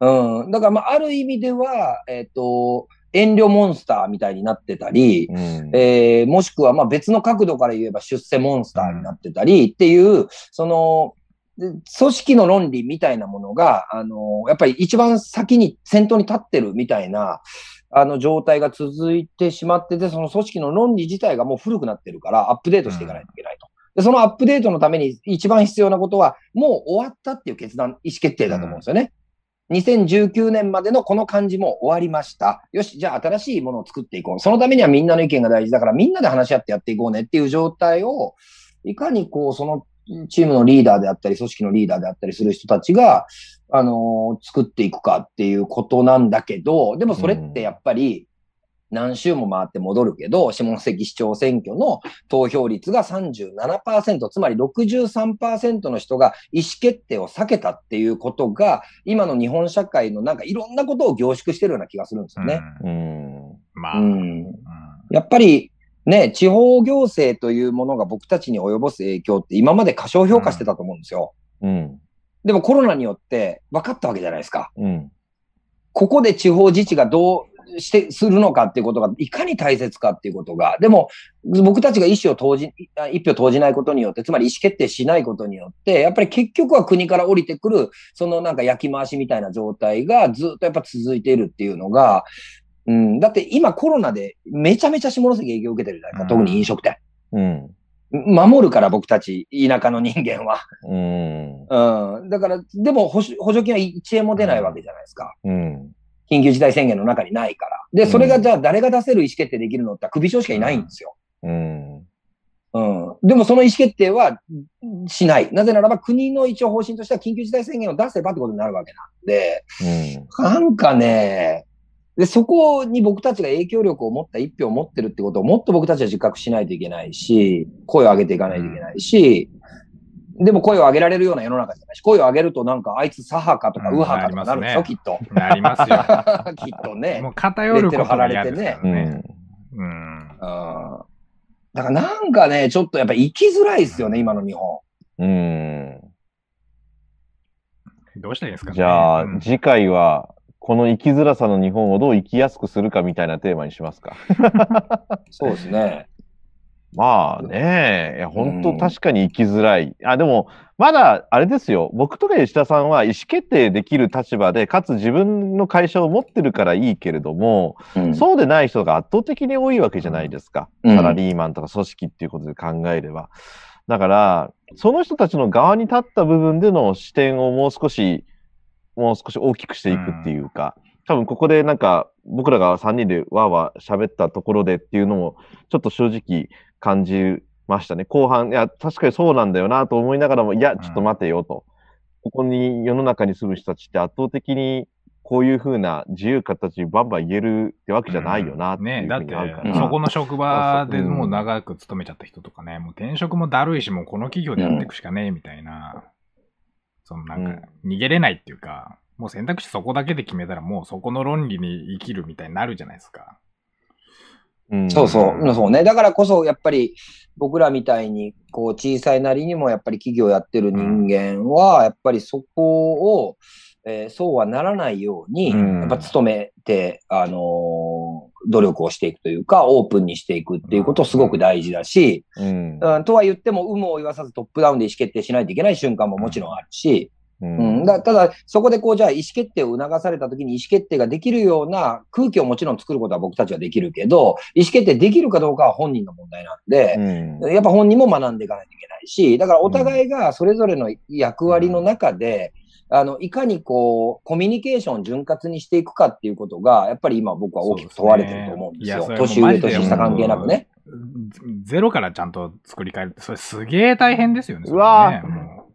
うん。だから、まあ、ある意味では、えっ、と、遠慮モンスターみたいになってたり、うん。うん。えーもしくは、まあ別の角度から言えば出世モンスターになってたりっていう、その、で組織の論理みたいなものが、あの、やっぱり一番先に先頭に立ってるみたいな、あの状態が続いてしまってて、その組織の論理自体がもう古くなってるから、アップデートしていかないといけないと。で、そのアップデートのために一番必要なことは、もう終わったっていう決断、意思決定だと思うんですよね。2019年までのこの感じも終わりました。よし、じゃあ新しいものを作っていこう。そのためにはみんなの意見が大事だから、みんなで話し合ってやっていこうねっていう状態を、いかにこう、そのチームのリーダーであったり、組織のリーダーであったりする人たちが、あのー作っていくかっていうことなんだけど、でもそれってやっぱり、何週も回って戻るけど、下関市長選挙の投票率が37%、つまり63%の人が意思決定を避けたっていうことが、今の日本社会のなんかいろんなことを凝縮してるような気がするんですよね。うん。まあ、ううんん。やっぱり、ね、地方行政というものが僕たちに及ぼす影響って今まで過小評価してたと思うんですよ。うん。でもコロナによって分かったわけじゃないですか。うん。ここで地方自治がどうして、するのかっていうことがいかに大切かっていうことが、でも僕たちが意思を投じ、あ一票投じないことによって、つまり意思決定しないことによって、やっぱり結局は国から降りてくる、そのなんか焼き回しみたいな状態がずっとやっぱ続いているっていうのが、うん、だって今コロナでめちゃめちゃ下関影響を受けてるじゃないか、うん特に飲食店。うん。守るから僕たち、田舎の人間は。うん。うん。だから、でも補助補助金は1円も出ないわけじゃないですか。うん。緊急事態宣言の中にないから。で、それがじゃあ誰が出せる意思決定できるのって首長しかいないんですよ。うん。うん。でもその意思決定はしない。なぜならば国の一応方針としては緊急事態宣言を出せばってことになるわけなんで、うん。なんかね、で、そこに僕たちが影響力を持った一票を持ってるってことをもっと僕たちは自覚しないといけないし、声を上げていかないといけないし、でも声を上げられるような世の中じゃないし、声を上げるとなんかあいつ左派かとかうん右派かとかなるんですよ、なきっと。なりますよ。きっとね。もう偏ることが嫌ですからうね。ん。うん。うんだからなんかね、ちょっとやっぱ生きづらいですよね、今の日本。うん。どうしたらいいですかね。じゃあ、うん次回は、この生きづらさの日本をどう生きやすくするかみたいなテーマにしますか？そうですね。まあね、いや本当うん確かに生きづらい。あ、でも、まだあれですよ。僕とか吉田さんは意思決定できる立場で、かつ自分の会社を持ってるからいいけれども、うんそうでない人が圧倒的に多いわけじゃないですか。うんサラリーマンとか組織っていうことで考えれば。だから、その人たちの側に立った部分での視点をもう少し、もう少し大きくしていくっていうか、多分ここでなんか僕らが3人でわーわー喋ったところでっていうのも、ちょっと正直感じましたね。後半、いや、確かにそうなんだよなと思いながらも、いや、ちょっと待てよと。ここに世の中に住む人たちって圧倒的にこういうふうな自由形バンバン言えるってわけじゃないよなっていうふうねだってそこの職場でもう長く勤めちゃった人とかね、もう転職もだるいし、もうこの企業でやっていくしかねえみたいな、そのなんか、逃げれないっていうか、もう選択肢そこだけで決めたらもうそこの論理に生きるみたいになるじゃないですか。うん。そうそう、そうね。だからこそ、やっぱり僕らみたいに、こう、小さいなりにもやっぱり企業やってる人間は、やっぱりそこを、えーそうはならないように、うん。やっぱ努めて、あのー努力をしていくというか、オープンにしていくっていうことすごく大事だし、うん。うん、とは言っても、有無を言わさずトップダウンで意思決定しないといけない瞬間ももちろんあるし、ううん、だただ、そこでこう、じゃあ意思決定を促されたときに意思決定ができるような空気をもちろん作ることは僕たちはできるけど、意思決定できるかどうかは本人の問題なんで、うん。やっぱ本人も学んでいかないといけないし、だからお互いがそれぞれの役割の中で、あの、いかにこう、コミュニケーションを潤滑にしていくかっていうことが、やっぱり今僕は大きく問われてると思うんですよ。すね年上、年下関係なくね。ゼロからちゃんと作り変えるって、それすげえ大変ですよね。うわも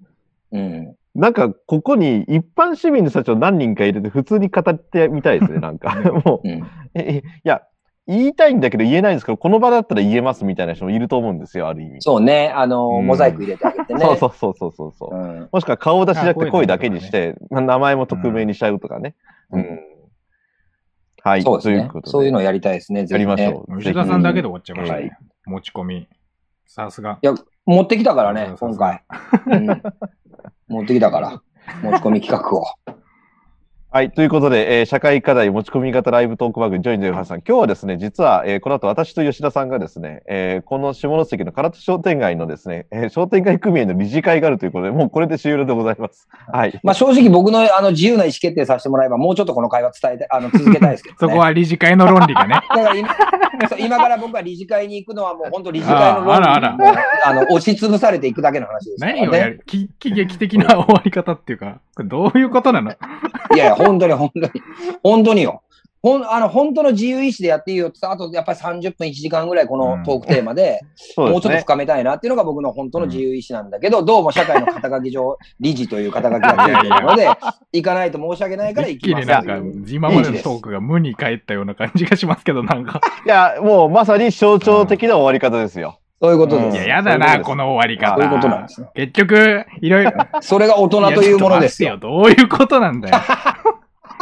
うん。なんか、ここに一般市民の人たちを何人か入れて普通に語ってみたいですね、なんか。もう、うん。えいや、言いたいんだけど言えないんですけど、この場だったら言えますみたいな人もいると思うんですよ、ある意味。そうね。あの、うんモザイク入れてあげてね。そうそうそうそうそうそう。うん。もしくは顔出しじゃなくて声だけにして、まあ名前も匿名にしちゃうとかね。ううんん。はい。そうですねということで。そういうのをやりたいですね。やぜひねりましょう。吉田さんだけで終わっちゃいましたはね。持ち込み。さすが。持ってきたからね、そうそう今そう回。うん持ってきたから。持ち込み企画を。はい。ということで、えー社会課題持ち込み型ライブトーク番組、ジョインジョイファーさん。今日はですね、実は、えーこの後私と吉田さんがですね、えーこの下関の唐津商店街のですね、えー商店街組合の理事会があるということで、もうこれで終了でございます。はい。まあ正直僕のあの自由な意思決定させてもらえば、もうちょっとこの会話伝えて、あの、続けたいですけど、ね。そこは理事会の論理がね。だから今、今から僕は理事会に行くのはもう本当理事会の論理にああらあらあの、押しつぶされていくだけの話ですね。何をやるき喜劇的な終わり方っていうか、これどういうことなの？いやいや、本当に本当に。本当によ。ほん、あの、本当の自由意志でやっていいよって言ったらあとやっぱり30分1時間ぐらいこのトークテーマで。もうちょっと深めたいなっていうのが僕の本当の自由意志なんだけど、どうも社会の肩書き上、理事という 肩書きがついているので、行かないと申し訳ないから一行きますなんか今までのトークが無に帰ったような感じがしますけど、なんか。いや、もうまさに象徴的な終わり方ですよ。そういうことです。いや、やだな、この終わり方。そういうことなんですよ。結局、いろいろ。それが大人というものですよ。どういうことなんだよ。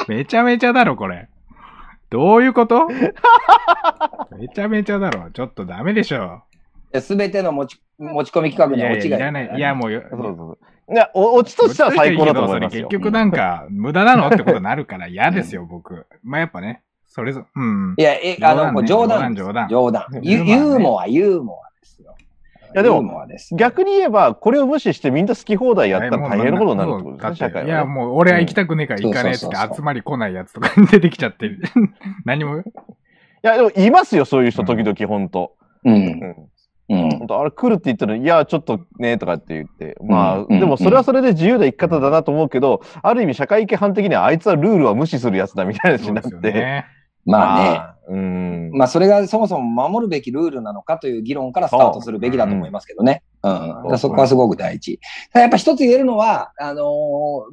めちゃめちゃだろ、これ。どういうこと？めちゃめちゃだろ。ちょっとダメでしょ。すべての持ち持ち込み企画にはオチがいらない。いや、もうよ、そうそうそう。いや、おオチとしては最高だと思いますよ。結局なんか、無駄なのってことになるから嫌ですよ、僕。まあやっぱね、それぞ、うん。いや、え、あの、冗談冗談。冗談。ユーモア、ユーモアですよ。いやでも。逆に言えば、これを無視してみんな好き放題やったら大変なことになるってことですね、社会は、ね。いや、もう俺は行きたくねえから行かねえって集まり来ないやつとかに出てきちゃってる。何も、いや、でもいますよ、そういう人、時々、ほんと。う。うんん。うん。本当あれ来るって言ったのに、いや、ちょっとね、とかって言って。まあ、うんでもそれはそれで自由な生き方だなと思うけど、ある意味社会規範的にはあいつはルールは無視するやつだみたいな話になって。まあね。あ。うん。まあ、それがそもそも守るべきルールなのかという議論からスタートするべきだと思いますけどね。うん。だからそこはすごく大事。やっぱ一つ言えるのは、あのー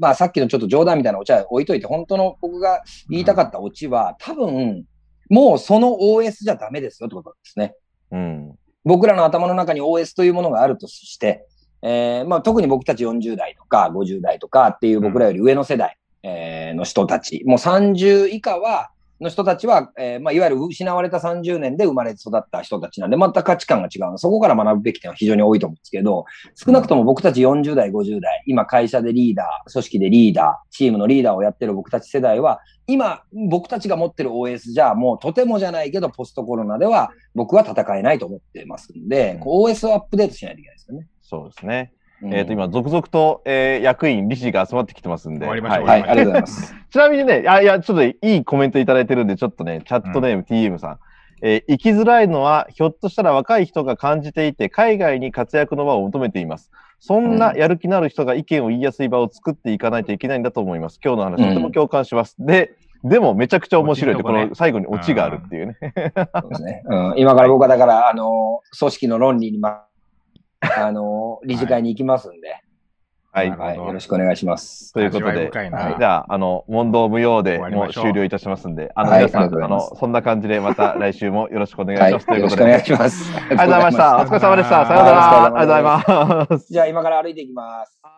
まあ、さっきのちょっと冗談みたいなお茶は置いといて、本当の僕が言いたかったオチは、多分、もうその OS じゃダメですよってことですね。うん。僕らの頭の中に OS というものがあるとして、えーまあ、特に僕たち40代とか50代とかっていう僕らより上の世代、えーの人たち、もう30以下は、の人たちは、えーまあ、いわゆる失われた30年で生まれ育った人たちなんで、また価値観が違うの。そこから学ぶべき点は非常に多いと思うんですけど、少なくとも僕たち40代、50代、今会社でリーダー、組織でリーダー、チームのリーダーをやってる僕たち世代は、今、僕たちが持ってる OS じゃ、もうとてもじゃないけど、ポストコロナでは僕は戦えないと思ってますんで、うん OS をアップデートしないといけないですよね。そうですね。うんえっ、と、今、続々と、えー役員、理事が集まってきてますんで。終わりましょうはい、ありがとうございます。ちなみにね、あいや、ちょっといいコメントいただいてるんで、ちょっとね、チャットネーム TM さん。えー生きづらいのは、ひょっとしたら若い人が感じていて、海外に活躍の場を求めています。そんなやる気のある人が意見を言いやすい場を作っていかないといけないんだと思います。今日の話、うんとても共感します。で、でもめちゃくちゃ面白いって、この最後にオチがあるっていうね。そうですね。うん、今から僕はだから、あの、組織の論理にま、あの、理事会に行きますんで、はい。よろしくお願いします。ということで、じゃあ、あの、問答無用でもう終了いたしますんで、あの、はい皆さん、あの、そんな感じでまた来週もよろしくお願いします。ということで、ろしくお願いします。ありありがとうございました。お疲れ様でした。さようなら。ありがとうございます。じゃあ今から歩いていきます。